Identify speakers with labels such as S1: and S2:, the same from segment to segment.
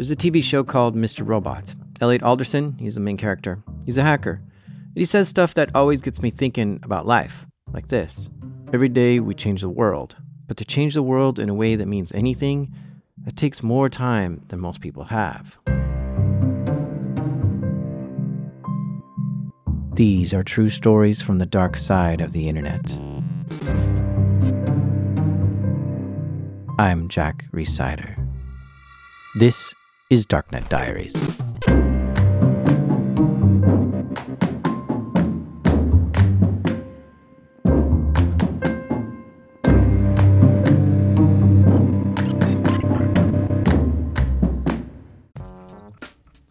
S1: There's a TV show called Mr. Robot. Elliot Alderson, he's the main character. He's a hacker. And He says stuff that always gets me thinking about life, like this. Every day we change the world, but to change the world in a way that means anything, that takes more time than most people have. These are true stories from the dark side of the internet. I'm Jack Rhysider. This is Darknet Diaries.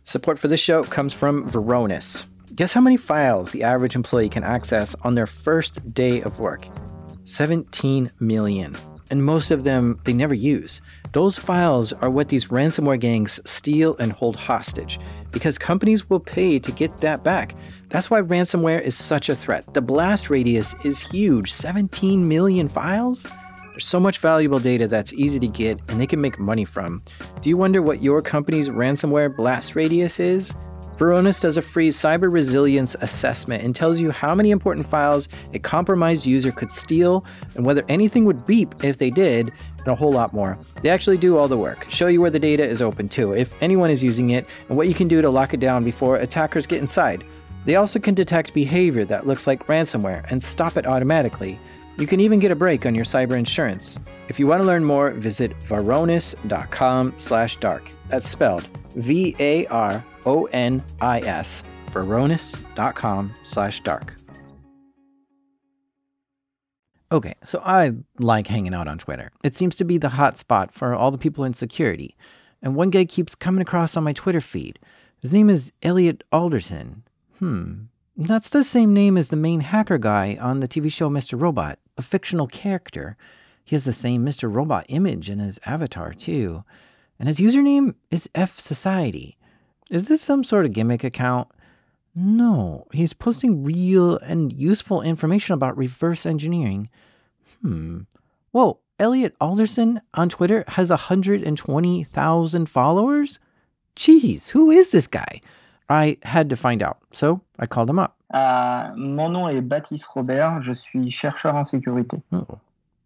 S1: Support for this show comes from Varonis. Guess how many files the average employee can access on their first day of work? 17 million. And most of them they never use. Those files are what these ransomware gangs steal and hold hostage because companies will pay to get that back. That's why ransomware is such a threat. The blast radius is huge 17 million files? There's so much valuable data that's easy to get and they can make money from. Do you wonder what your company's ransomware blast radius is? Varonis does a free cyber resilience assessment and tells you how many important files a compromised user could steal and whether anything would beep if they did, and a whole lot more. They actually do all the work, show you where the data is open to, if anyone is using it, and what you can do to lock it down before attackers get inside. They also can detect behavior that looks like ransomware and stop it automatically. You can even get a break on your cyber insurance. If you want to learn more, visit varonis.com slash dark. V-A-R-O-N-I-S, varonis.com slash dark. Okay, so I like hanging out on Twitter. It seems to be the hot spot for all the people in security. And one guy keeps coming across on my Twitter feed. His name is Elliot Alderson. Hmm, that's the same name as the main hacker guy on the TV show Mr. Robot, a fictional character. He has the same Mr. Robot image in his avatar, too. And his username is F Society. Is this some sort of gimmick account? No, he's posting real and useful information about reverse engineering. Hmm. Whoa, Elliot Alderson on Twitter has 120,000 followers? Jeez, who is this guy? I had to find out, so I called him up.
S2: Uh, mon nom est Baptiste Robert, je suis chercheur en sécurité.
S1: Oh,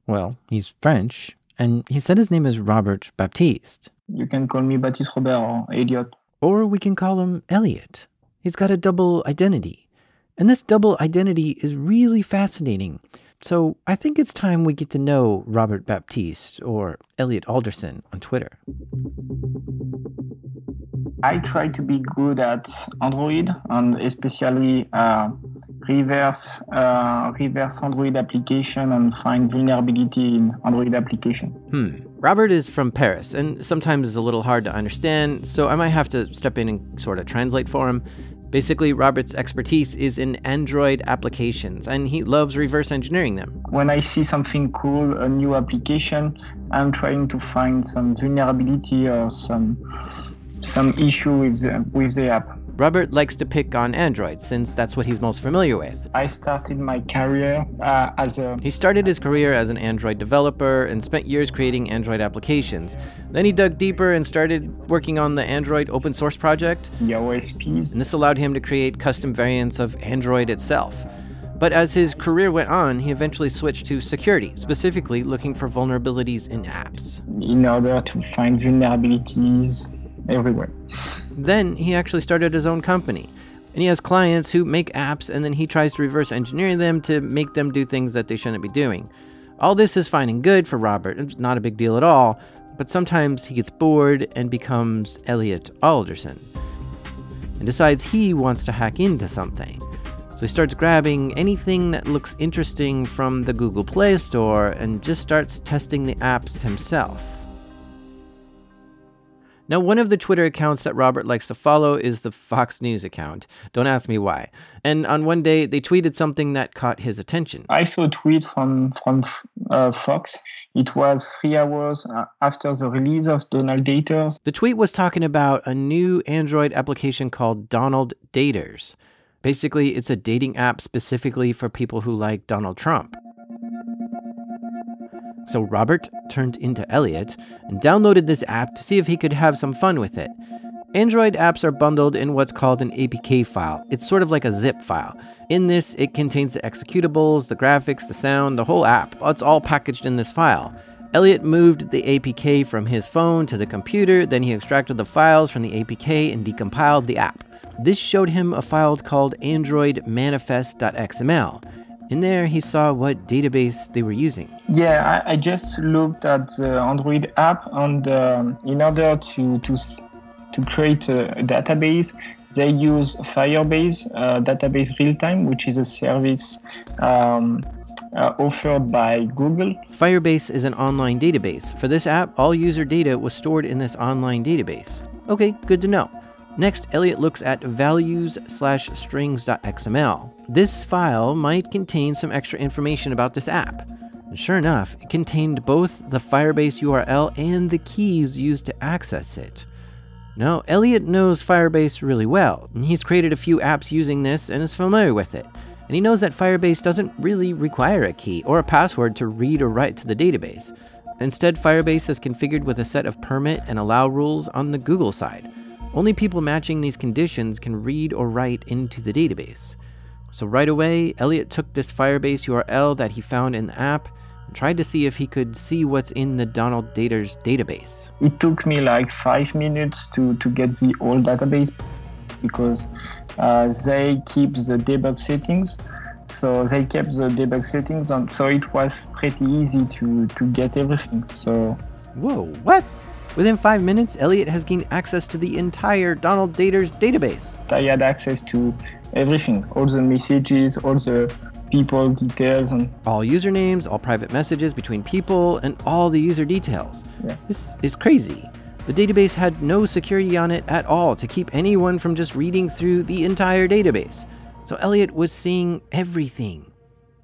S1: well, he's French, and he said his name is Robert Baptiste.
S2: You can call me Baptiste Robert or Elliot.
S1: Or we can call him Elliot. He's got a double identity. And this double identity is really fascinating. So I think it's time we get to know Robert Baptiste or Elliot Alderson on Twitter.
S2: I try to be good at Android and especially uh, reverse uh, reverse Android application and find vulnerability in Android application.
S1: Hmm. Robert is from Paris and sometimes is a little hard to understand, so I might have to step in and sort of translate for him. Basically, Robert's expertise is in Android applications, and he loves reverse engineering them.
S2: When I see something cool, a new application, I'm trying to find some vulnerability or some some issue with the, with the app.
S1: Robert likes to pick on Android since that's what he's most familiar with.
S2: I started my career uh, as a.
S1: He started his career as an Android developer and spent years creating Android applications. Then he dug deeper and started working on the Android open source project.
S2: The OSPs.
S1: And this allowed him to create custom variants of Android itself. But as his career went on, he eventually switched to security, specifically looking for vulnerabilities in apps.
S2: In order to find vulnerabilities everywhere.
S1: Then he actually started his own company. And he has clients who make apps and then he tries to reverse engineer them to make them do things that they shouldn't be doing. All this is fine and good for Robert, it's not a big deal at all, but sometimes he gets bored and becomes Elliot Alderson and decides he wants to hack into something. So he starts grabbing anything that looks interesting from the Google Play Store and just starts testing the apps himself. Now, one of the Twitter accounts that Robert likes to follow is the Fox News account. Don't ask me why. And on one day, they tweeted something that caught his attention.
S2: I saw a tweet from from uh, Fox. It was three hours after the release of Donald Daters.
S1: The tweet was talking about a new Android application called Donald Daters. Basically, it's a dating app specifically for people who like Donald Trump. So Robert turned into Elliot and downloaded this app to see if he could have some fun with it. Android apps are bundled in what's called an APK file. It's sort of like a zip file. In this, it contains the executables, the graphics, the sound, the whole app. It's all packaged in this file. Elliot moved the APK from his phone to the computer, then he extracted the files from the APK and decompiled the app. This showed him a file called Android manifest.xml. In there, he saw what database they were using.
S2: Yeah, I, I just looked at the Android app, and um, in order to, to, to create a database, they use Firebase uh, Database Real Time, which is a service um, uh, offered by Google.
S1: Firebase is an online database. For this app, all user data was stored in this online database. Okay, good to know. Next, Elliot looks at values slash strings.xml. This file might contain some extra information about this app. And sure enough, it contained both the Firebase URL and the keys used to access it. Now, Elliot knows Firebase really well, and he's created a few apps using this and is familiar with it. And he knows that Firebase doesn't really require a key or a password to read or write to the database. Instead, Firebase is configured with a set of permit and allow rules on the Google side. Only people matching these conditions can read or write into the database. So right away, Elliot took this Firebase URL that he found in the app and tried to see if he could see what's in the Donald Daters database.
S2: It took me like five minutes to, to get the old database because uh, they keep the debug settings. So they kept the debug settings, and so it was pretty easy to, to get everything. So,
S1: whoa, what? Within five minutes, Elliot has gained access to the entire Donald Daters database.
S2: I had access to everything, all the messages, all the people details and
S1: all usernames, all private messages between people, and all the user details. Yeah. This is crazy. The database had no security on it at all to keep anyone from just reading through the entire database. So Elliot was seeing everything.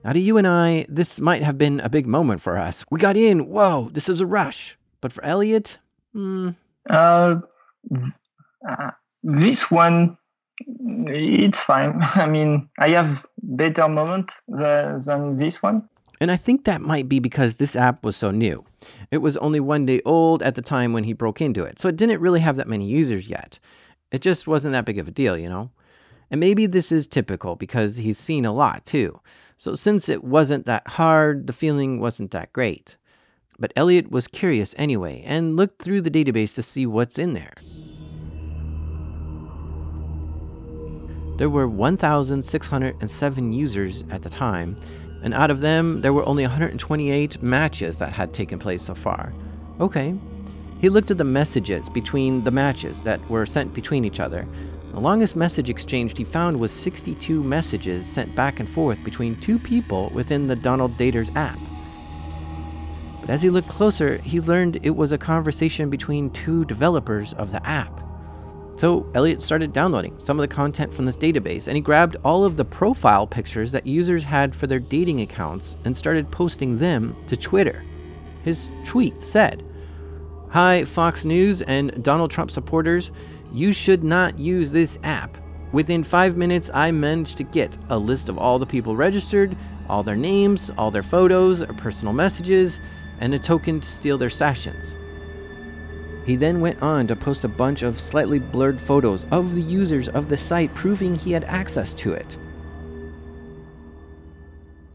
S1: Now, to you and I, this might have been a big moment for us. We got in, whoa, this was a rush. But for Elliot,
S2: Mm. Uh, uh, this one, it's fine. I mean, I have better moment than, than this one.
S1: And I think that might be because this app was so new. It was only one day old at the time when he broke into it, so it didn't really have that many users yet. It just wasn't that big of a deal, you know? And maybe this is typical because he's seen a lot too. So since it wasn't that hard, the feeling wasn't that great. But Elliot was curious anyway and looked through the database to see what's in there. There were 1,607 users at the time, and out of them, there were only 128 matches that had taken place so far. Okay. He looked at the messages between the matches that were sent between each other. The longest message exchanged he found was 62 messages sent back and forth between two people within the Donald Daters app. But as he looked closer, he learned it was a conversation between two developers of the app. So Elliot started downloading some of the content from this database and he grabbed all of the profile pictures that users had for their dating accounts and started posting them to Twitter. His tweet said, Hi, Fox News and Donald Trump supporters. You should not use this app. Within five minutes, I managed to get a list of all the people registered, all their names, all their photos, or personal messages, and a token to steal their sessions. He then went on to post a bunch of slightly blurred photos of the users of the site proving he had access to it.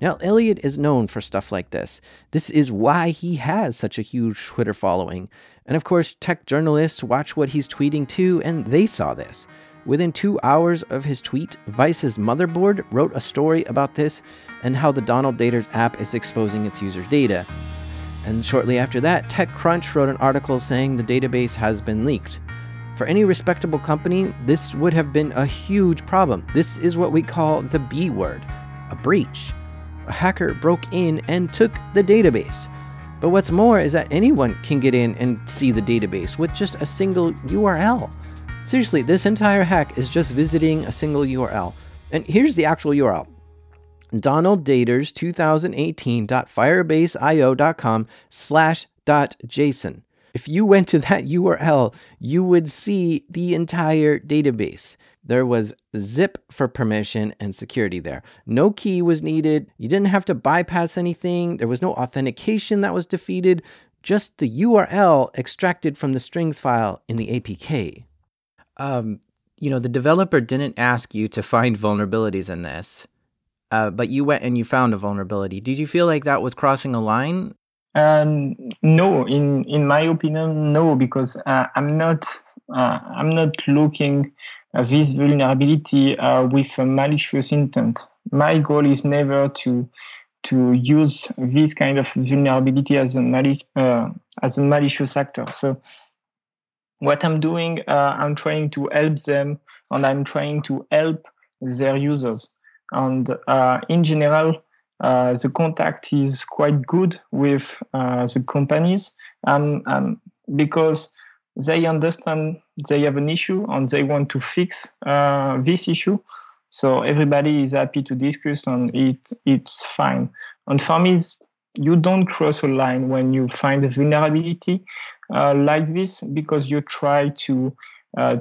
S1: Now, Elliot is known for stuff like this. This is why he has such a huge Twitter following. And of course, tech journalists watch what he's tweeting too, and they saw this. Within two hours of his tweet, Vice's motherboard wrote a story about this and how the Donald Daters app is exposing its users' data. And shortly after that, TechCrunch wrote an article saying the database has been leaked. For any respectable company, this would have been a huge problem. This is what we call the B word a breach. A hacker broke in and took the database. But what's more is that anyone can get in and see the database with just a single URL. Seriously, this entire hack is just visiting a single URL. And here's the actual URL Donald Daters 2018.firebaseio.com slash dot JSON. If you went to that URL, you would see the entire database. There was zip for permission and security there. No key was needed. You didn't have to bypass anything. There was no authentication that was defeated, just the URL extracted from the strings file in the APK. Um, you know, the developer didn't ask you to find vulnerabilities in this, uh, but you went and you found a vulnerability. Did you feel like that was crossing a line?
S2: Um, no, in in my opinion, no, because uh, I'm not uh, I'm not looking at this vulnerability uh, with a malicious intent. My goal is never to to use this kind of vulnerability as a mali- uh, as a malicious actor. So what I'm doing, I'm trying to help them, and I'm trying to help their users. And uh, in general, uh, the contact is quite good with uh, the companies um, because they understand they have an issue and they want to fix this issue. So everybody is happy to discuss and it it's fine. And for me, you don't cross a line when you find a vulnerability uh, like this because you try to uh,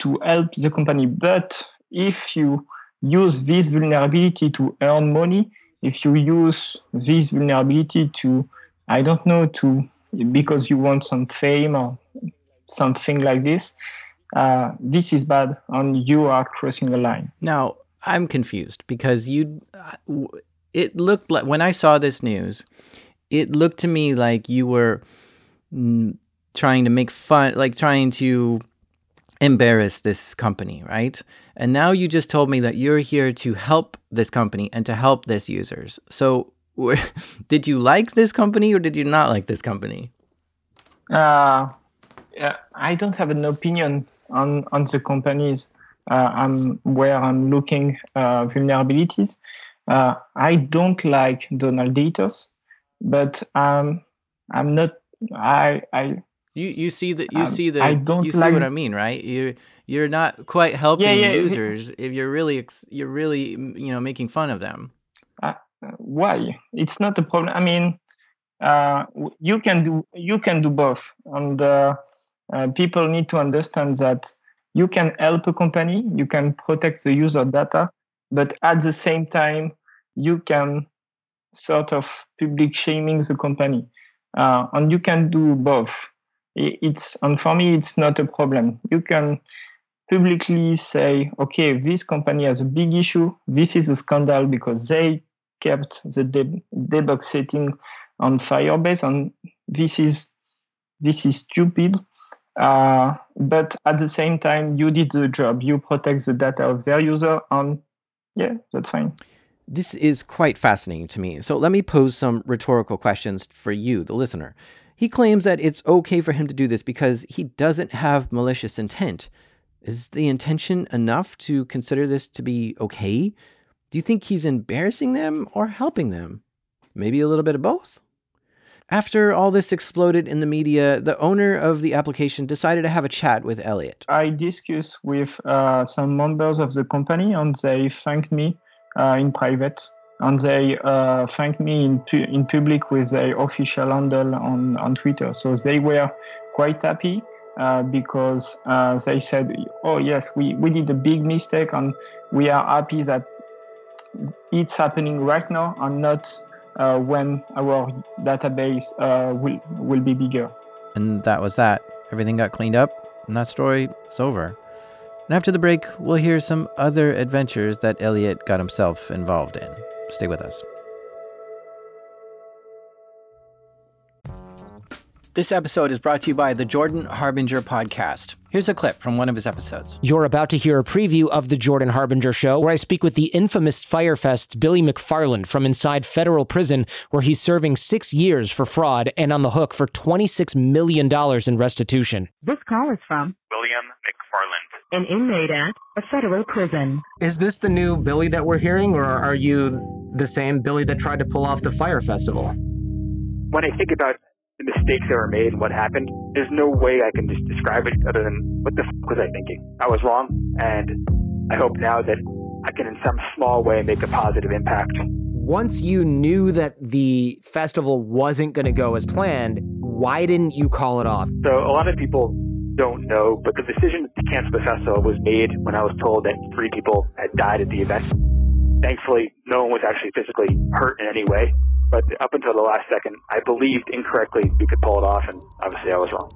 S2: to help the company. But if you use this vulnerability to earn money, if you use this vulnerability to, I don't know, to because you want some fame or something like this, uh, this is bad, and you are crossing a line.
S1: Now I'm confused because you, it looked like when I saw this news, it looked to me like you were mm, trying to make fun, like trying to embarrass this company, right? And now you just told me that you're here to help this company and to help this users. So did you like this company or did you not like this company?
S2: Uh, yeah, I don't have an opinion on, on the companies uh, I'm, where I'm looking uh, vulnerabilities. Uh, I don't like Donald Daters, but um, I'm not. I I
S1: you you see that you um, see the I don't you see like what I mean, right? You you're not quite helping yeah, yeah, users if you're really you're really you know making fun of them.
S2: Uh, why? It's not a problem. I mean, uh, you can do you can do both, and uh, uh, people need to understand that you can help a company, you can protect the user data, but at the same time, you can sort of public shaming the company, uh, and you can do both it's and for me it's not a problem. You can publicly say okay this company has a big issue. This is a scandal because they kept the deb- debug setting on firebase and this is this is stupid. Uh, but at the same time you did the job. You protect the data of their user and yeah that's fine.
S1: This is quite fascinating to me. So let me pose some rhetorical questions for you the listener he claims that it's okay for him to do this because he doesn't have malicious intent. Is the intention enough to consider this to be okay? Do you think he's embarrassing them or helping them? Maybe a little bit of both? After all this exploded in the media, the owner of the application decided to have a chat with Elliot.
S2: I discussed with uh, some members of the company and they thanked me uh, in private and they uh, thanked me in, pu- in public with their official handle on, on Twitter. So they were quite happy uh, because uh, they said, oh, yes, we, we did a big mistake and we are happy that it's happening right now and not uh, when our database uh, will, will be bigger.
S1: And that was that. Everything got cleaned up, and that story is over. And after the break, we'll hear some other adventures that Elliot got himself involved in. Stay with us. This episode is brought to you by the Jordan Harbinger podcast. Here's a clip from one of his episodes.
S3: You're about to hear a preview of the Jordan Harbinger show, where I speak with the infamous Fyre Fest Billy McFarland from inside federal prison, where he's serving six years for fraud and on the hook for $26 million in restitution.
S4: This call is from
S5: William McFarland
S4: an inmate at a federal prison.
S3: Is this the new Billy that we're hearing, or are you the same Billy that tried to pull off the Fyre Festival?
S5: When I think about the mistakes that were made and what happened, there's no way I can just describe it other than what the f was I thinking? I was wrong, and I hope now that I can, in some small way, make a positive impact.
S3: Once you knew that the festival wasn't going to go as planned, Why didn't you call it off?
S5: So a lot of people don't know, but the decision to cancel the festival was made when I was told that three people had died at the event. Thankfully, no one was actually physically hurt in any way. But up until the last second, I believed incorrectly we could pull it off, and obviously I was wrong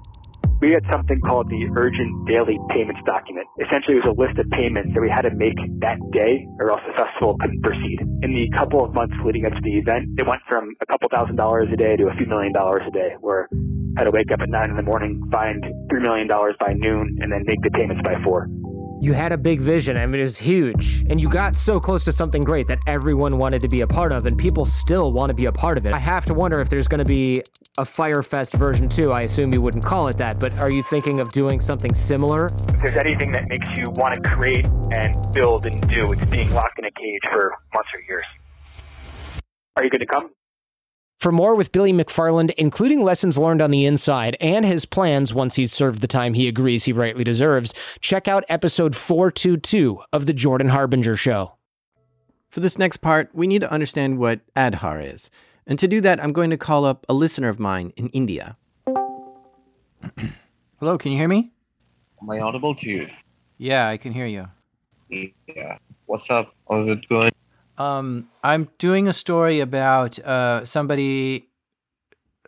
S5: we had something called the urgent daily payments document. Essentially, it was a list of payments that we had to make that day or else the festival couldn't proceed. In the couple of months leading up to the event, it went from a couple thousand dollars a day to a few million dollars a day, where I had to wake up at nine in the morning, find three million dollars by noon, and then make the payments by four
S3: you had a big vision. I mean, it was huge. And you got so close to something great that everyone wanted to be a part of, and people still want to be a part of it. I have to wonder if there's going to be a Fyre Fest version 2. I assume you wouldn't call it that, but are you thinking of doing something similar?
S5: If there's anything that makes you want to create and build and do, it's being locked in a cage for months or years. Are you going to come?
S3: For more with Billy McFarland, including lessons learned on the inside and his plans once he's served the time he agrees he rightly deserves, check out episode 422 of The Jordan Harbinger Show.
S1: For this next part, we need to understand what Aadhaar is. And to do that, I'm going to call up a listener of mine in India. Hello, can you hear me?
S6: Am I audible to you?
S1: Yeah, I can hear you.
S6: Yeah. What's up? How's it going?
S1: Um, I'm doing a story about uh, somebody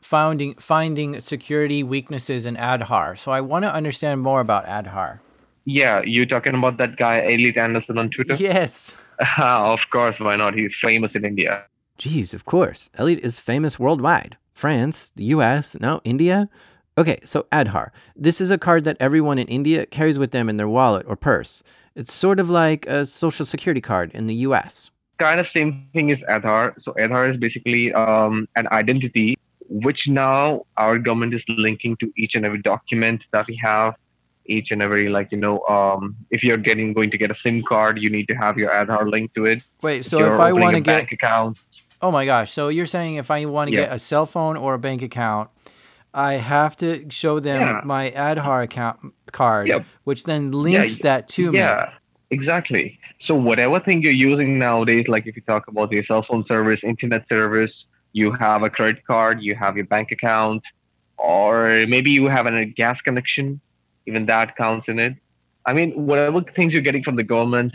S1: finding finding security weaknesses in Aadhaar. So I want to understand more about Aadhaar.
S6: Yeah, you talking about that guy Elliot Anderson on Twitter?
S1: Yes.
S6: of course, why not? He's famous in India.
S1: Geez, of course. Elliot is famous worldwide. France, the US, now India. Okay, so Aadhaar. This is a card that everyone in India carries with them in their wallet or purse. It's sort of like a social security card in the US
S6: kind of same thing as Aadhaar. So Aadhaar is basically um, an identity which now our government is linking to each and every document that we have each and every like you know um, if you're getting going to get a sim card you need to have your Aadhaar linked to it
S1: wait so if, if i want to get a
S6: bank account
S1: oh my gosh so you're saying if i want to yeah. get a cell phone or a bank account i have to show them yeah. my Aadhaar account card yep. which then links yeah. that to me
S6: yeah exactly so whatever thing you're using nowadays, like if you talk about your cell phone service, internet service, you have a credit card, you have your bank account, or maybe you have a gas connection, even that counts in it. I mean, whatever things you're getting from the government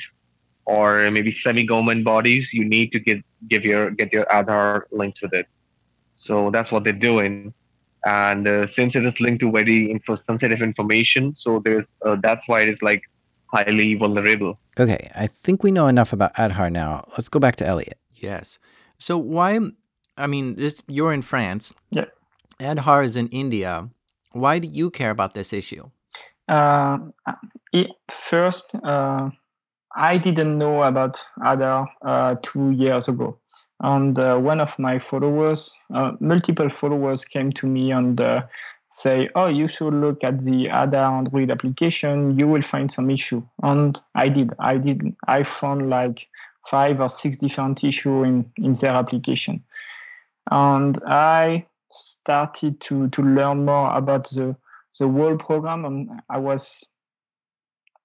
S6: or maybe semi-government bodies, you need to get give your get your Aadhaar linked with it. So that's what they're doing, and uh, since it is linked to very info- sensitive information, so there's uh, that's why it is like highly vulnerable.
S1: Okay, I think we know enough about Aadhaar now. Let's go back to Elliot. Yes. So why? I mean, this you're in France.
S2: Yeah.
S1: Aadhaar is in India. Why do you care about this issue?
S2: Uh, it, first, uh, I didn't know about Aadhaar uh, two years ago, and uh, one of my followers, uh, multiple followers, came to me and uh, say, oh, you should look at the other Android application, you will find some issue. And I did. I did. I found like five or six different issues in, in their application. And I started to, to learn more about the, the whole program and I was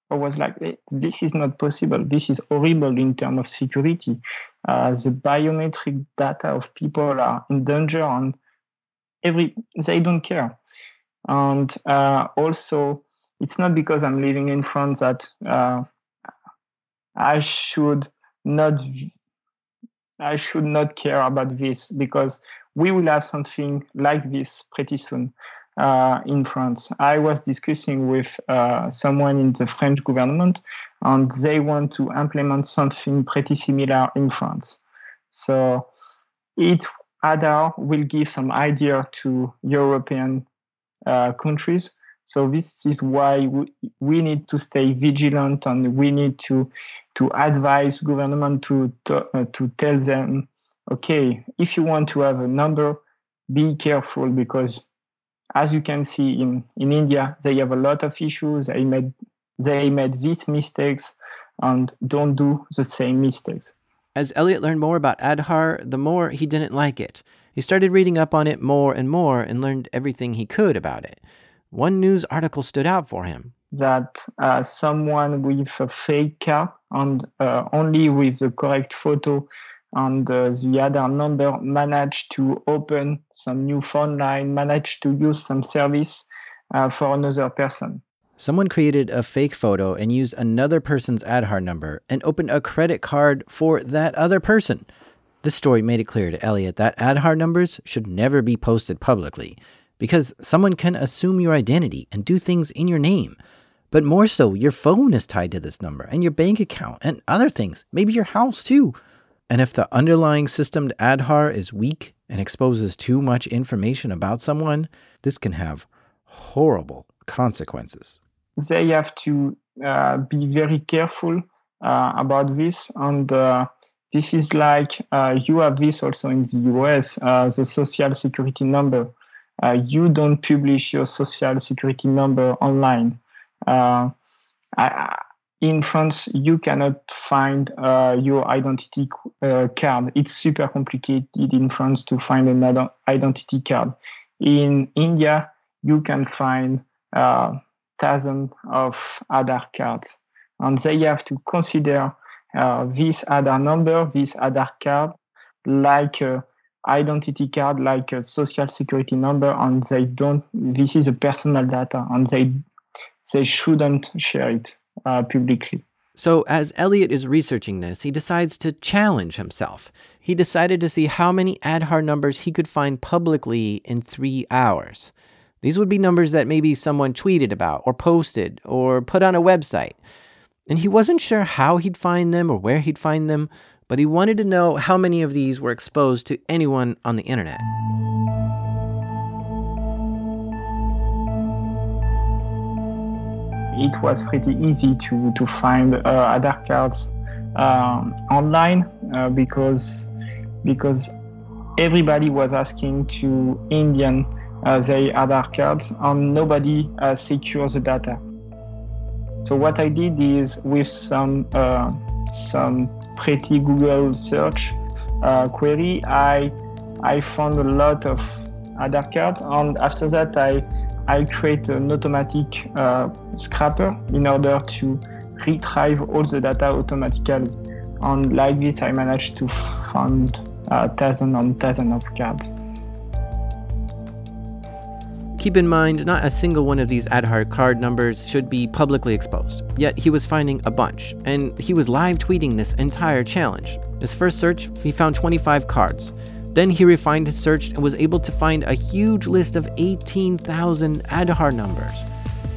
S2: I was like, this is not possible. This is horrible in terms of security. Uh, the biometric data of people are in danger and every they don't care. And uh, also, it's not because I'm living in France that uh, I should not I should not care about this because we will have something like this pretty soon uh, in France. I was discussing with uh, someone in the French government, and they want to implement something pretty similar in France. So it Aadhaar will give some idea to European countries. So this is why we, we need to stay vigilant and we need to to advise government to to, uh, to tell them, okay, if you want to have a number, be careful because as you can see in, in India, they have a lot of issues. They made they made these mistakes and don't do the same mistakes.
S1: As Elliot learned more about Aadhaar, the more he didn't like it. He started reading up on it more and more and learned everything he could about it. One news article stood out for him.
S2: That uh, someone with a fake car and uh, only with the correct photo and uh, the Aadhaar number managed to open some new phone line, managed to use some service uh, for another person.
S1: Someone created a fake photo and used another person's Aadhaar number and opened a credit card for that other person. This story made it clear to Elliot that Aadhaar numbers should never be posted publicly because someone can assume your identity and do things in your name. But more so, your phone is tied to this number and your bank account and other things, maybe your house too. And if the underlying system to Aadhaar is weak and exposes too much information about someone, this can have horrible consequences.
S2: They have to uh, be very careful uh, about this. And uh, this is like uh, you have this also in the US, uh, the social security number. Uh, you don't publish your social security number online. I, in France, you cannot find your identity card. It's super complicated in France to find an identity card. In India, you can find thousands of Aadhaar cards, and they have to consider uh, this Aadhaar number, this Aadhaar card, like a identity card, like a social security number, and they don't. This is a personal data, and they they shouldn't share it uh, publicly.
S1: So, as Elliot is researching this, he decides to challenge himself. He decided to see how many Aadhaar numbers he could find publicly in three hours. These would be numbers that maybe someone tweeted about, or posted, or put on a website. And he wasn't sure how he'd find them or where he'd find them, but he wanted to know how many of these were exposed to anyone on the internet.
S2: it was pretty easy to, to find uh, Aadhaar cards um, online uh, because because everybody was asking to Indian uh, their Aadhaar cards and nobody uh, secures the data. So what I did is with some uh, some pretty Google search query, I I found a lot of Aadhaar cards and after that I I create an automatic uh, scraper in order to retrieve all the data automatically. And like this, I managed to find uh, thousands and thousands of cards.
S1: Keep in mind, not a single one of these Aadhaar card numbers should be publicly exposed. Yet he was finding a bunch, and he was live tweeting this entire challenge. His first search, he found 25 cards. Then he refined his search and was able to find a huge list of 18,000 Aadhaar numbers.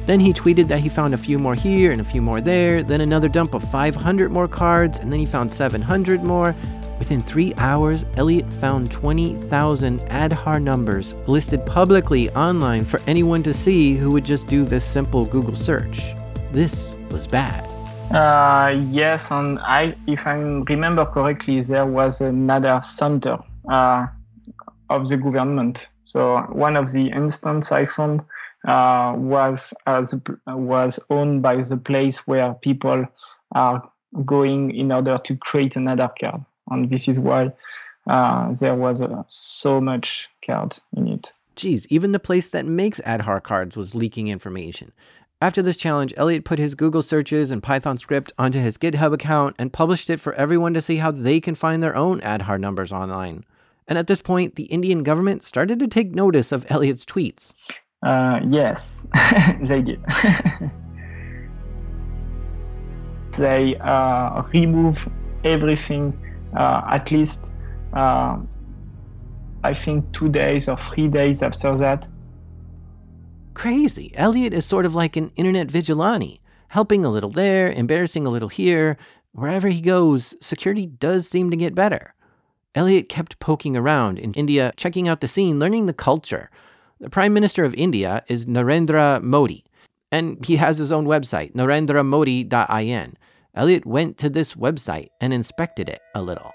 S1: Then he tweeted that he found a few more here and a few more there, then another dump of 500 more cards, and then he found 700 more. Within three hours, Elliot found 20,000 Aadhaar numbers listed publicly online for anyone to see who would just do this simple Google search. This was bad.
S2: Uh, yes, and I, if I remember correctly, there was another center uh, of the government. So one of the instances I found uh, was as was owned by the place where people are going in order to create another card, and this is why uh, there was uh, so much card in it.
S1: Geez, even the place that makes Aadhaar cards was leaking information. After this challenge, Elliot put his Google searches and Python script onto his GitHub account and published it for everyone to see how they can find their own Aadhaar numbers online. And at this point, the Indian government started to take notice of Elliot's tweets.
S2: Uh, yes, they did. they uh, remove everything, at least, uh, I think, two days or three days after that.
S1: Crazy. Elliot is sort of like an internet vigilante, helping a little there, embarrassing a little here. Wherever he goes, security does seem to get better. Elliot kept poking around in India, checking out the scene, learning the culture. The Prime Minister of India is Narendra Modi, and he has his own website, narendramodi.in. Elliot went to this website and inspected it a little.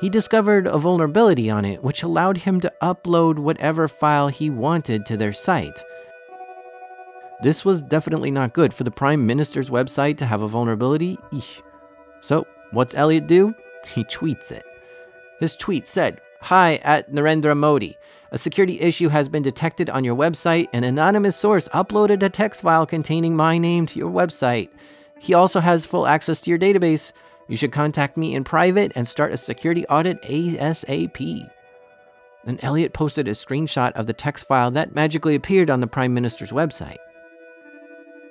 S1: He discovered a vulnerability on it which allowed him to upload whatever file he wanted to their site. This was definitely not good for the Prime Minister's website to have a vulnerability. Eesh. So, what's Elliot do? He tweets it. His tweet said, Hi, at Narendra Modi. A security issue has been detected on your website. An anonymous source uploaded a text file containing my name to your website. He also has full access to your database. You should contact me in private and start a security audit ASAP. Then Elliot posted a screenshot of the text file that magically appeared on the Prime Minister's website.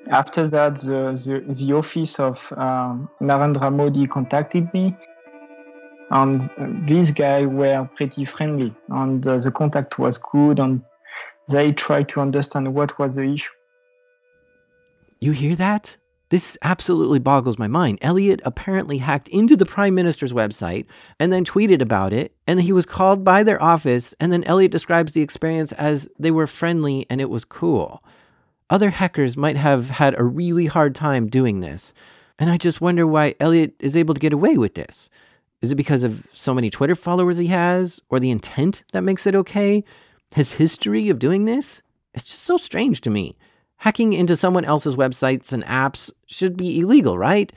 S2: After that, the, the, the office of um, Narendra Modi contacted me, and these guys were pretty friendly, and uh, the contact was good, and they tried to understand what was the issue.
S1: You hear that? This absolutely boggles my mind. Elliot apparently hacked into the prime minister's website and then tweeted about it, and he was called by their office, and then Elliot describes the experience as they were friendly and it was cool. Other hackers might have had a really hard time doing this, and I just wonder why Elliot is able to get away with this. Is it because of so many Twitter followers he has, or the intent that makes it okay? His history of doing this? It's just so strange to me. Hacking into someone else's websites and apps should be illegal, right?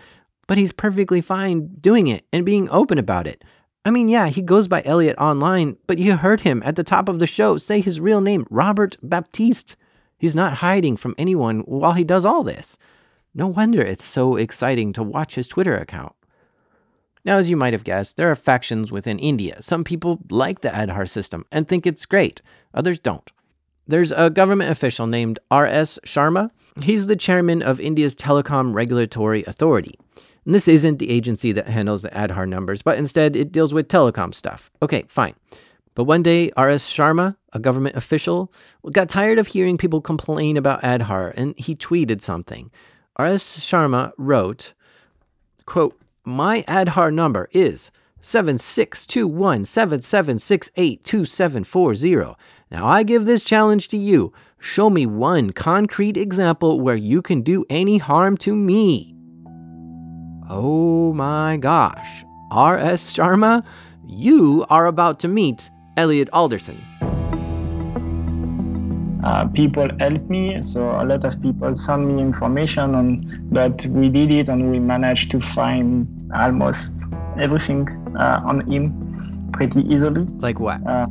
S1: But he's perfectly fine doing it and being open about it. I mean, yeah, he goes by Elliot online, but you heard him at the top of the show say his real name, Robert Baptiste. He's not hiding from anyone while he does all this. No wonder it's so exciting to watch his Twitter account. Now, as you might have guessed, there are factions within India. Some people like the Aadhaar system and think it's great, others don't. There's a government official named R.S. Sharma. He's the chairman of India's Telecom Regulatory Authority. And this isn't the agency that handles the Aadhaar numbers, but instead it deals with telecom stuff. Okay, fine. But one day, R.S. Sharma, a government official, got tired of hearing people complain about Aadhaar, and he tweeted something. R.S. Sharma wrote, quote, My Aadhaar number is 762177682740. Now I give this challenge to you. Show me one concrete example where you can do any harm to me. Oh my gosh. R.S. Sharma, you are about to meet Elliot Alderson.
S2: Uh, people helped me, so a lot of people sent me information, on, but we did it and we managed to find almost everything uh, on him pretty easily.
S1: Like what?
S2: Uh,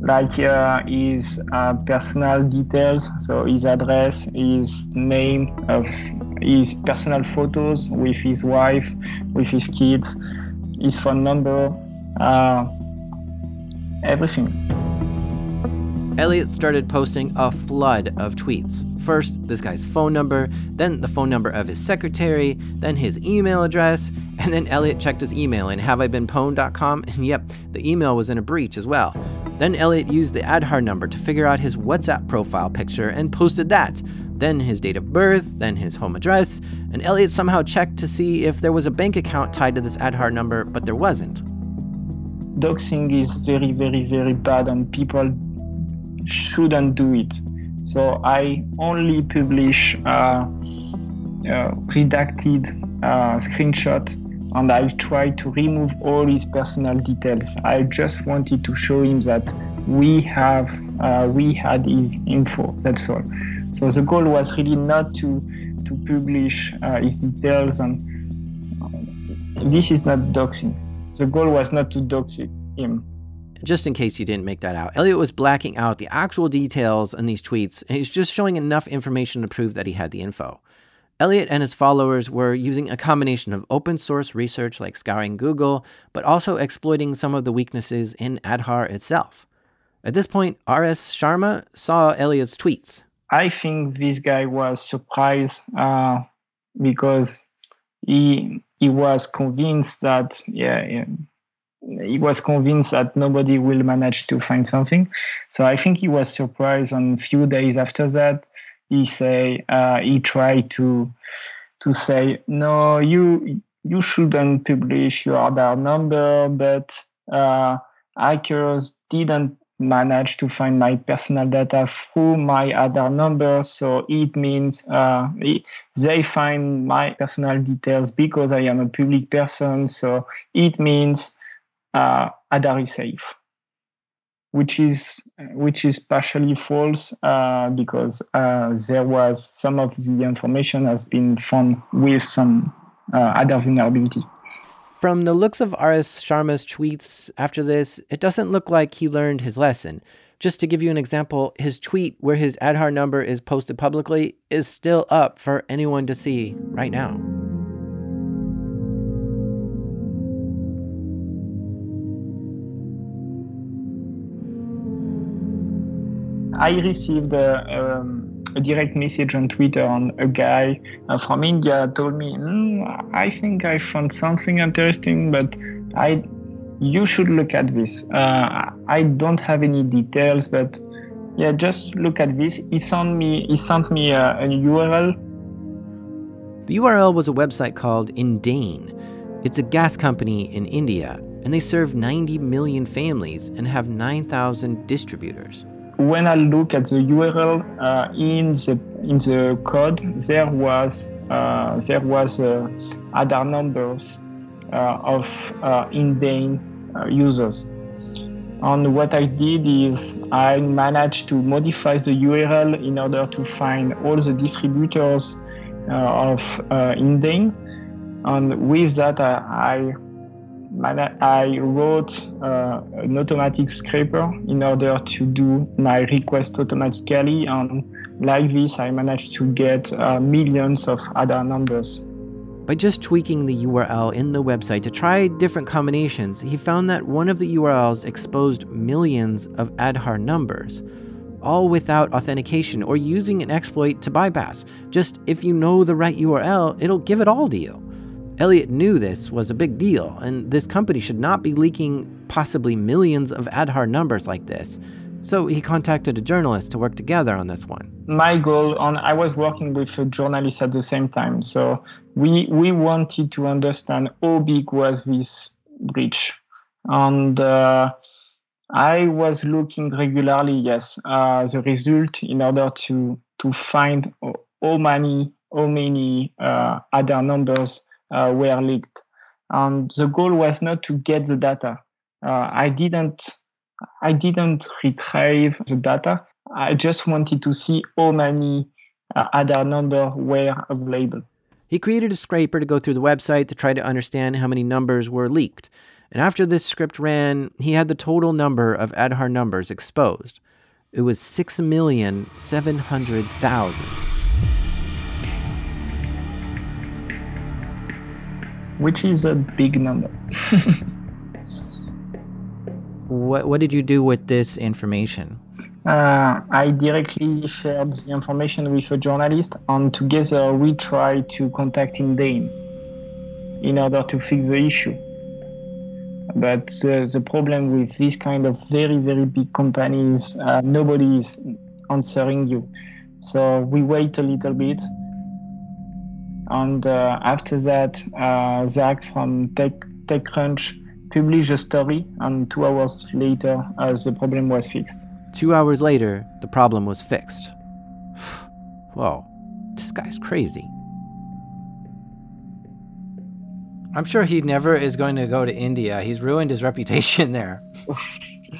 S2: like uh, his uh, personal details, so his address, his name, of his personal photos with his wife, with his kids, his phone number, uh, everything.
S1: Elliot started posting a flood of tweets. First, this guy's phone number, then the phone number of his secretary, then his email address, and then Elliot checked his email in haveibeenpwned.com, and yep, the email was in a breach as well. Then Elliot used the Aadhaar number to figure out his WhatsApp profile picture and posted that. Then his date of birth, then his home address, and Elliot somehow checked to see if there was a bank account tied to this Aadhaar number, but there wasn't.
S2: Doxing is very, very, very bad, and people shouldn't do it. So I only publish uh, uh, redacted uh, screenshot and I tried to remove all his personal details. I just wanted to show him that we have uh, we had his info. That's all. So the goal was really not to to publish uh, his details, and this is not doxing. The goal was not to dox him.
S1: Just in case you didn't make that out, Elliot was blacking out the actual details in these tweets, and he's just showing enough information to prove that he had the info. Elliot and his followers were using a combination of open source research like scouring Google, but also exploiting some of the weaknesses in Aadhaar itself. At this point, R.S. Sharma saw Elliot's tweets.
S2: I think this guy was surprised uh, because he he was convinced that yeah, he was convinced that nobody will manage to find something. So I think he was surprised. And a few days after that, he say uh, he tried to to say no you you shouldn't publish your Aadhaar number but uh, hackers didn't manage to find my personal data through my Aadhaar number. So it means uh, they find my personal details because i am a public person. So it means uh, is safe which is which is partially false uh, because uh, there was some of the information has been found with some uh, other vulnerability.
S1: From the looks of R.S. Sharma's tweets after this, it doesn't look like he learned his lesson. Just to give you an example, his tweet where his Aadhaar number is posted publicly is still up for anyone to see right now.
S2: I received a, um, a, direct message on Twitter on a guy uh, from India told me, mm, I think I found something interesting, but I you should look at this. Uh, I don't have any details, but yeah, just look at this. He sent me he sent me a, a URL.
S1: The URL was a website called Indane. It's a gas company in India, and they serve 90 million families and have 9,000 distributors.
S2: When I look at the URL uh, in the in the code, there was uh, there was uh, other numbers uh, of uh, Indane uh, users. And what I did is I managed to modify the URL in order to find all the distributors of Indane. And with that, I, I I wrote uh, an automatic scraper in order to do my request automatically. And like this, I managed to get uh, millions of other numbers.
S1: By just tweaking the URL in the website to try different combinations, he found that one of the URLs exposed millions of Aadhaar numbers, all without authentication or using an exploit to bypass. Just if you know the right URL, it'll give it all to you. Elliot knew this was a big deal, and this company should not be leaking possibly millions of Aadhaar numbers like this. So he contacted a journalist to work together on this one.
S2: My goal, on I was working with a journalist at the same time, so we we wanted to understand how big was this breach, and uh, I was looking regularly, yes, uh, the result in order to to find how many how many uh, other numbers uh, were leaked, and the goal was not to get the data. Uh, I didn't I didn't retrieve the data. I just wanted to see how many uh, other numbers were available.
S1: He created a scraper to go through the website to try to understand how many numbers were leaked. And after this script ran, he had the total number of Aadhaar numbers exposed. It was 6,700,000.
S2: Which is a big number.
S1: what what did you do with this information?
S2: Uh, I directly shared the information with a journalist, and together we tried to contact Indane in order to fix the issue. But uh, the problem with this kind of very, very big companies, uh, nobody is answering you. So we wait a little bit. And uh, after that, uh, Zack from Tech, TechCrunch published a story, and two hours later, uh, the problem was fixed.
S1: Two hours later, the problem was fixed. Whoa, this guy's crazy. I'm sure he never is going to go to India. He's ruined his reputation there.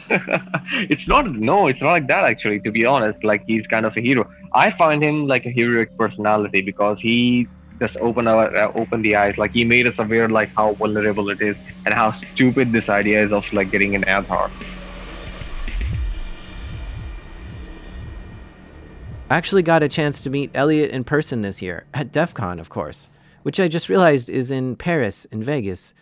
S6: it's not no, it's not like that actually, to be honest. Like he's kind of a hero. I find him like a heroic personality because he just open our uh, open the eyes. Like he made us aware like how vulnerable it is and how stupid this idea is of like getting an Aadhaar.
S1: Actually got a chance to meet Elliot in person this year at DEF CON, of course, which I just realized is in Paris, in Vegas.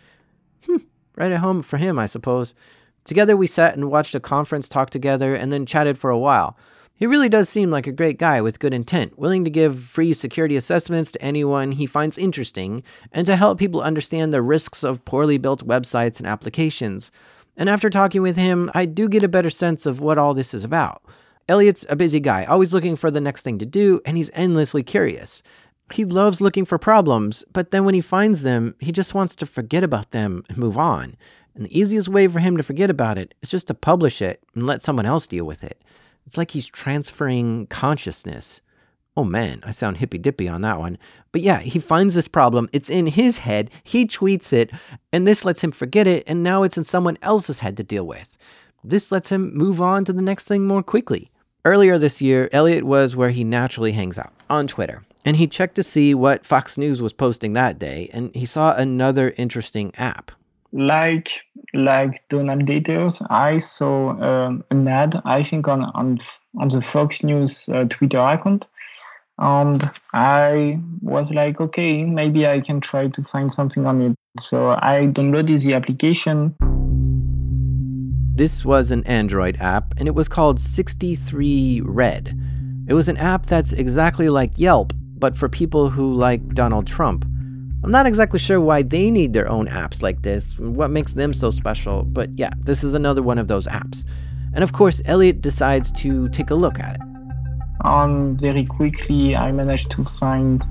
S1: Hmm, right at home for him, I suppose. Together we sat and watched a conference talk together and then chatted for a while. He really does seem like a great guy with good intent, willing to give free security assessments to anyone he finds interesting, and to help people understand the risks of poorly built websites and applications. And after talking with him, I do get a better sense of what all this is about. Elliot's a busy guy, always looking for the next thing to do, and he's endlessly curious. He loves looking for problems, but then when he finds them, he just wants to forget about them and move on. And the easiest way for him to forget about it is just to publish it and let someone else deal with it. It's like he's transferring consciousness. Oh man, I sound hippy dippy on that one. But yeah, he finds this problem. It's in his head. He tweets it, and this lets him forget it, and now it's in someone else's head to deal with. This lets him move on to the next thing more quickly. Earlier this year, Elliot was where he naturally hangs out, on Twitter. And he checked to see what Fox News was posting that day, and he saw another interesting app
S2: like like Donald Daters, I saw um, an ad I think on on on the Fox News uh, Twitter account, and I was like, okay, maybe I can try to find something on it. So I downloaded the application.
S1: This was an Android app, and it was called 63 Red. It was an app that's exactly like Yelp, but for people who like Donald Trump. I'm not exactly sure why they need their own apps like this, what makes them so special, but yeah, this is another one of those apps. And of course, Elliot decides to take a look at it.
S2: And very quickly, I managed to find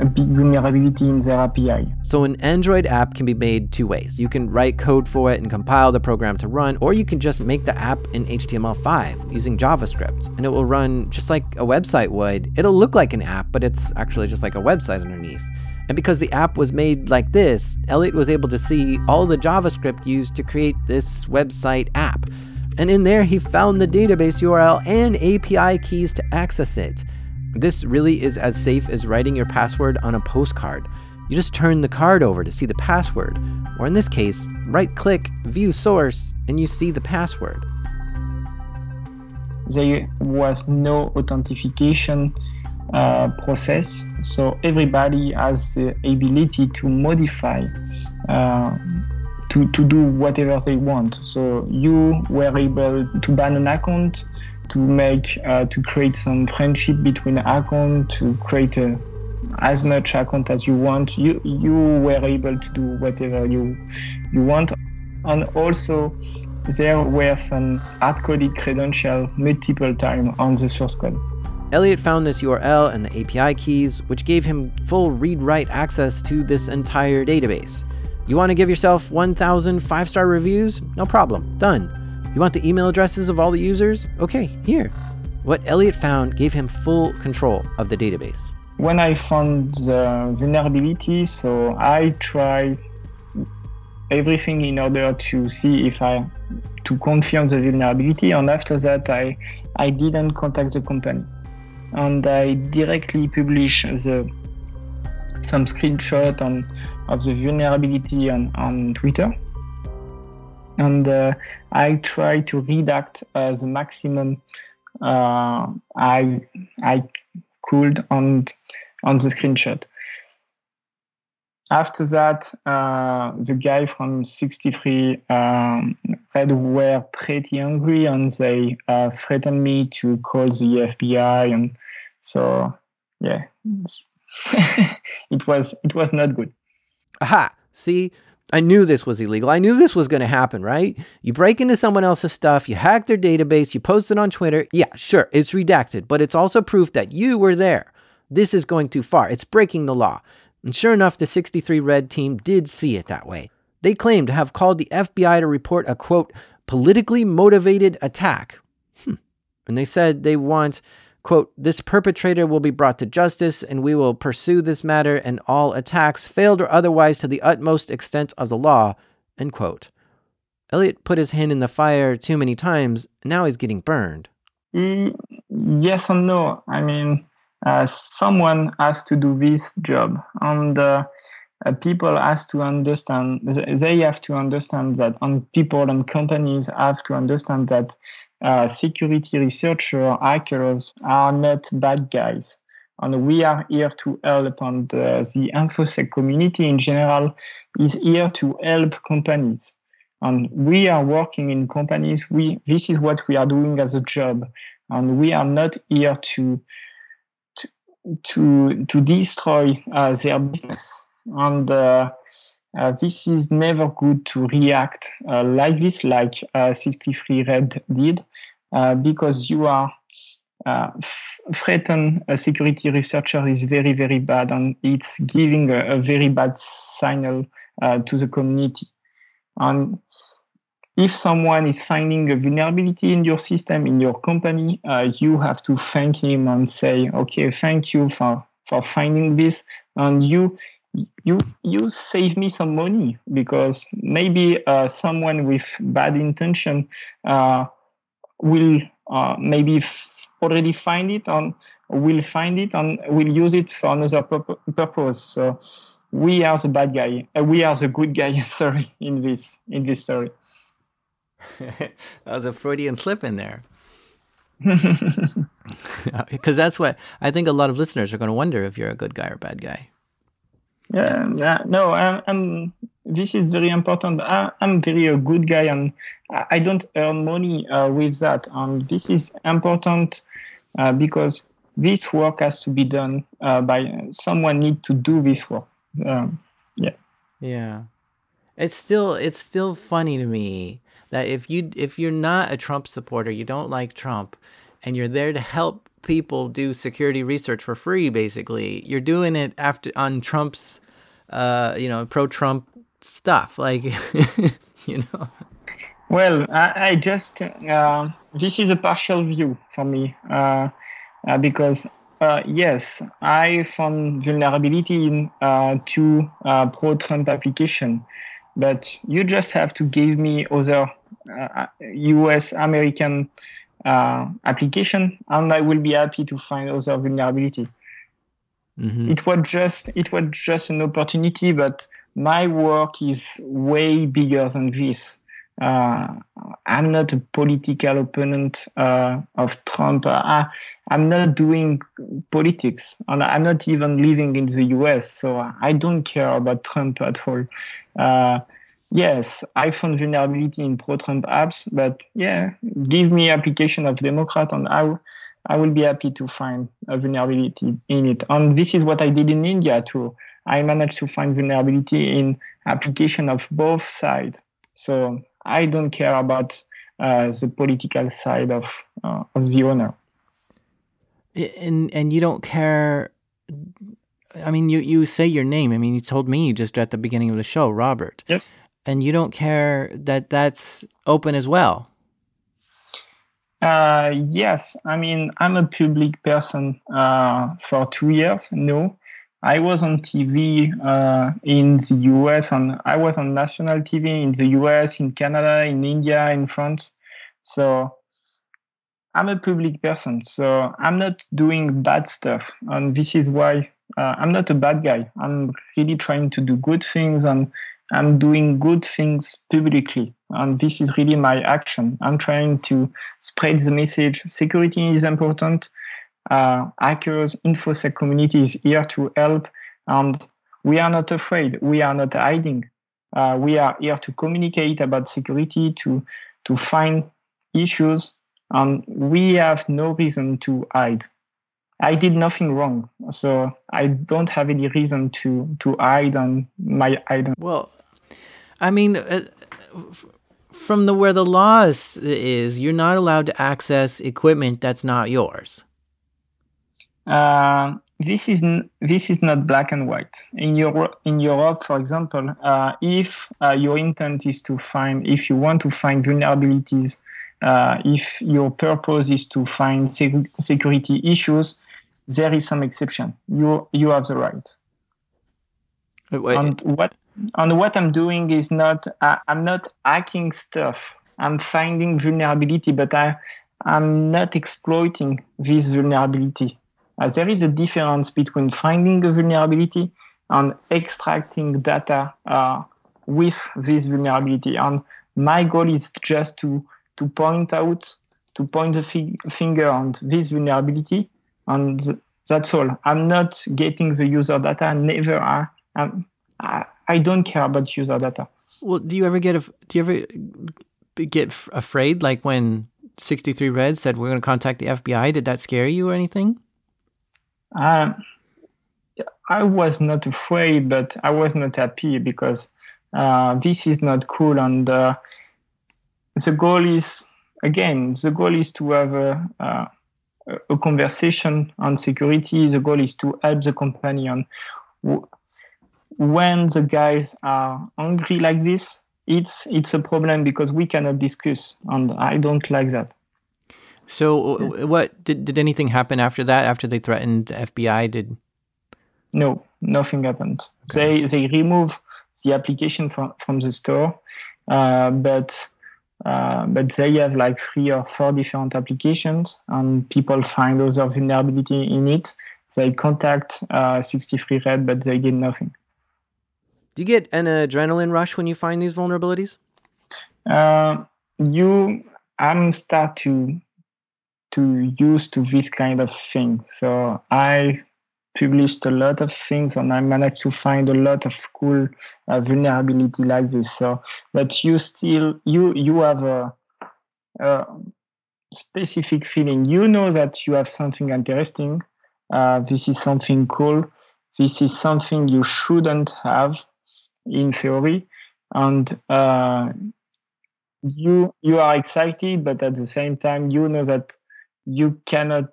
S2: a big vulnerability in their API.
S1: So, an Android app can be made two ways. You can write code for it and compile the program to run, or you can just make the app in HTML5 using JavaScript, and it will run just like a website would. It'll look like an app, but it's actually just like a website underneath. And because the app was made like this, Elliot was able to see all the JavaScript used to create this website app. And in there, he found the database URL and API keys to access it. This really is as safe as writing your password on a postcard. You just turn the card over to see the password, or in this case, right click, view source, and you see the password.
S2: There was no authentication uh, process, so everybody has the ability to modify uh, to, to do whatever they want. So you were able to ban an account, to make uh, to create some friendship between account, to create a, as much account as you want. You you were able to do whatever you you want, and also there were some hard-coded credential multiple times on the source code.
S1: Elliot found this URL and the API keys, which gave him full read write access to this entire database. You want to give yourself 1,000 five star reviews? No problem. Done. You want the email addresses of all the users? Okay, here. What Elliot found gave him full control of the database.
S2: When I found the vulnerability, so I tried everything in order to see if I to confirm the vulnerability and after that I I didn't contact the company and I directly publish the some screenshot on of the vulnerability on, on Twitter. And uh, I try to redact uh, the maximum uh, I I could on on the screenshot. After that, uh, the guy from 63 um, Red were pretty angry and they uh, threatened me to call the FBI. And so, yeah, it was it was not good.
S1: Aha! See, I knew this was illegal. I knew this was going to happen, right? You break into someone else's stuff, you hack their database, you post it on Twitter. Yeah, sure, it's redacted, but it's also proof that you were there. This is going too far. It's breaking the law. And sure enough, the 63 Red team did see it that way. They claim to have called the FBI to report a quote, politically motivated attack. Hmm. And they said they want Quote, this perpetrator will be brought to justice, and we will pursue this matter and all attacks, failed or otherwise, to the utmost extent of the law. End quote. Elliot put his hand in the fire too many times, now he's getting burned.
S2: Mm, yes and no. I mean, uh, someone has to do this job, and uh, uh, people has to understand. They have to understand that, and people and companies have to understand that uh, security researchers, hackers are not bad guys. And we are here to help, and the, the InfoSec community in general is here to help companies. And we are working in companies. We this is what we are doing as a job, and we are not here to to to, to destroy uh, their business. And uh, uh, this is never good to react uh, like this, like uh, 63 Red did, because you are uh, threaten a security researcher is very, very bad, and it's giving a, a very bad signal uh, to the community. And if someone is finding a vulnerability in your system, in your company, uh, you have to thank him and say, "Okay, thank you for for finding this," and you you you save me some money because maybe uh, someone with bad intention uh, will uh, maybe f- already find it and will find it and will use it for another purpose. So we are the bad guy. Uh, we are the good guy. Sorry, in this in this story.
S1: that was a Freudian slip in there. Because that's what I think a lot of listeners are going to wonder if you're a good guy or bad guy.
S2: Yeah, no, I'm. This is very important. I, I'm very a good guy, and I I don't earn money uh, with that. And this is important uh, because this work has to be done uh, by someone. Need to do this work. Um, yeah.
S1: Yeah. It's still it's still funny to me that if you if you're not a Trump supporter, you don't like Trump, and you're there to help people do security research for free basically, you're doing it after on Trump's uh, you know, pro-Trump stuff. Like you know.
S2: Well, I, I just uh, this is a partial view for me uh, uh, because uh, yes, I found vulnerability in uh, two uh, pro-Trump application, but you just have to give me other U.S. American application, and I will be happy to find other vulnerability.
S1: Mhm.
S2: It was just it was just an opportunity, but my work is way bigger than this. Uh, I'm not a political opponent uh, of Trump. I, I'm not doing politics, and I'm not even living in the US, so I don't care about Trump at all. Yes, I found vulnerability in pro-Trump apps, but yeah, give me application of Democrat, and I, I will be happy to find a vulnerability in it. And this is what I did in India too. I managed to find vulnerability in application of both sides. So I don't care about uh, the political side of uh, of the owner.
S1: and and you don't care I mean you you say your name. I mean you told me just at the beginning of the show, Robert.
S2: Yes.
S1: And you don't care that that's open as well.
S2: Uh, yes, I mean I'm a public person uh, for two years. No, I was on TV uh, in the US, and I was on national TV in the US, in Canada, in India, in France. So I'm a public person, so I'm not doing bad stuff, and this is why uh, I'm not a bad guy. I'm really trying to do good things, and I'm doing good things publicly, and this is really my action. I'm trying to spread the message. Security is important. Uh, hackers, infosec community is here to help, and we are not afraid. We are not hiding. Uh, we are here to communicate about security, to to find issues, and we have no reason to hide. I did nothing wrong, so I don't have any reason to to hide on my identity.
S1: Well, I mean, uh, f- from the where the law is, is, you're not allowed to access equipment that's not yours.
S2: Uh, this is n- this is not black and white. In Europe, in Europe, for example, uh, if uh, your intent is to find, if you want to find vulnerabilities, uh, if your purpose is to find sec- security issues, there is some exception. You you have the right.
S1: Wait, wait,
S2: And what and what I'm doing is not I, I'm not hacking stuff. I'm finding vulnerability, but I I'm not exploiting this vulnerability. Uh, there is a difference between finding a vulnerability and extracting data uh, with this vulnerability. And my goal is just to to point out to point the fi- finger on this vulnerability, and th- that's all. I'm not getting the user data. Never. I, I don't care about user data.
S1: Well, do you ever get a? Do you ever get f- afraid? Like when 63 Red said we're going to contact the FBI. Did that scare you or anything?
S2: Um, I was not afraid, but I was not happy because uh, this is not cool. And uh, the goal is, again, the goal is to have a, a, a conversation on security. The goal is to help the company. W- when the guys are angry like this, it's it's a problem because we cannot discuss, and I don't like that.
S1: So, w- what did did anything happen after that? After they threatened FBI, did
S2: No, nothing happened. They they remove the application from from the store, uh, but uh, but they have like three or four different applications, and people find other vulnerability in it. They contact uh, 63 Red, but they get nothing.
S1: Do you get an adrenaline rush when you find these vulnerabilities?
S2: Uh, you, I'm start to to use to this kind of thing. So I published a lot of things, and I managed to find a lot of cool uh, vulnerability like this. So, but you still you you have a, a specific feeling. You know that you have something interesting. Uh, this is something cool. This is something you shouldn't have in theory, and uh, you you are excited, but at the same time, you know that you cannot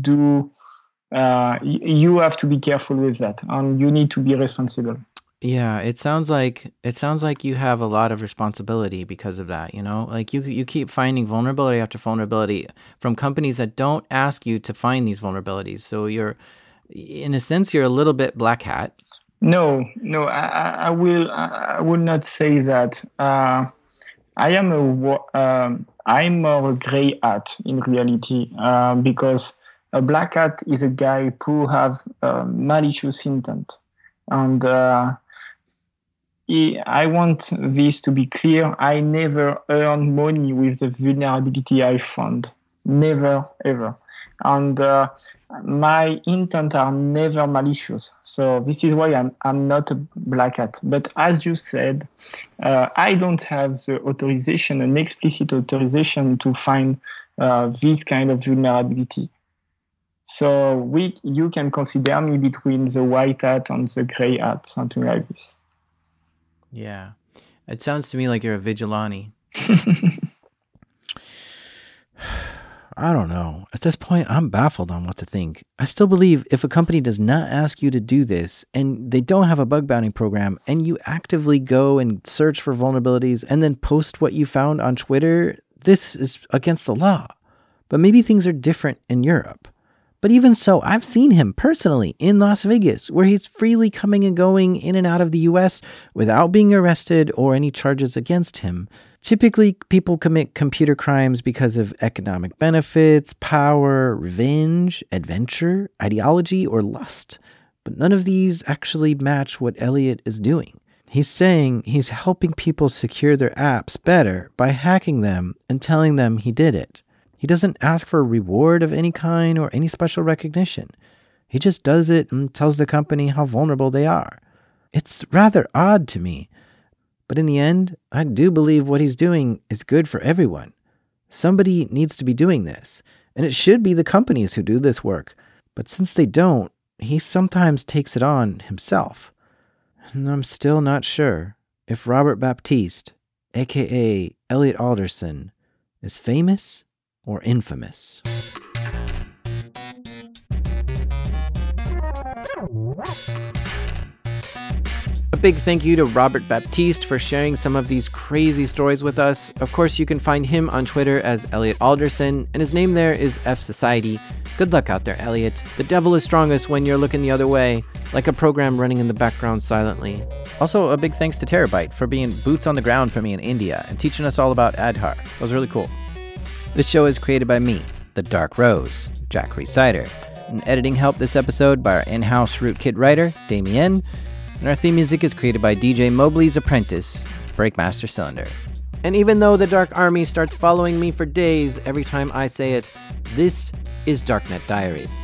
S2: do. Uh, you have to be careful with that, and you need to be responsible.
S1: Yeah, it sounds like it sounds like you have a lot of responsibility because of that, you know? Like you you keep finding vulnerability after vulnerability from companies that don't ask you to find these vulnerabilities. So you're in a sense you're a little bit black hat.
S2: No, no, I, I will I will not say that. Uh, I am a um, I'm a gray hat in reality uh, because a black hat is a guy who have uh, malicious intent and uh, I want this to be clear. I never earn money with the vulnerability I found. Never, ever. And uh, my intent are never malicious. So this is why I'm, I'm not a black hat. But as you said, uh, I don't have the authorization, an explicit authorization to find uh, this kind of vulnerability. So we, you can consider me between the white hat and the gray hat, something like this.
S1: Yeah. It sounds to me like you're a vigilante. I don't know. At this point, I'm baffled on what to think. I still believe if a company does not ask you to do this and they don't have a bug bounty program and you actively go and search for vulnerabilities and then post what you found on Twitter, this is against the law. But maybe things are different in Europe. But even so, I've seen him personally in Las Vegas, where he's freely coming and going in and out of the US without being arrested or any charges against him. Typically, people commit computer crimes because of economic benefits, power, revenge, adventure, ideology, or lust. But none of these actually match what Elliot is doing. He's saying he's helping people secure their apps better by hacking them and telling them he did it. He doesn't ask for a reward of any kind or any special recognition. He just does it and tells the company how vulnerable they are. It's rather odd to me. But in the end, I do believe what he's doing is good for everyone. Somebody needs to be doing this, and it should be the companies who do this work. But since they don't, he sometimes takes it on himself. And I'm still not sure if Robert Baptiste, aka Elliot Alderson, is famous or infamous. Big thank you to Robert Baptiste for sharing some of these crazy stories with us. Of course, you can find him on Twitter as Elliot Alderson, and his name there is F Society. Good luck out there, Elliot. The devil is strongest when you're looking the other way, like a program running in the background silently. Also, a big thanks to Terabyte for being boots on the ground for me in India and teaching us all about Aadhaar. That was really cool. This show is created by me, The Dark Rose, Jack Rhysider, and editing help this episode by our in house rootkit writer, Damien, and our theme music is created by DJ Mobley's apprentice, Breakmaster Cylinder. And even though the Dark Army starts following me for days every time I say it, this is Darknet Diaries.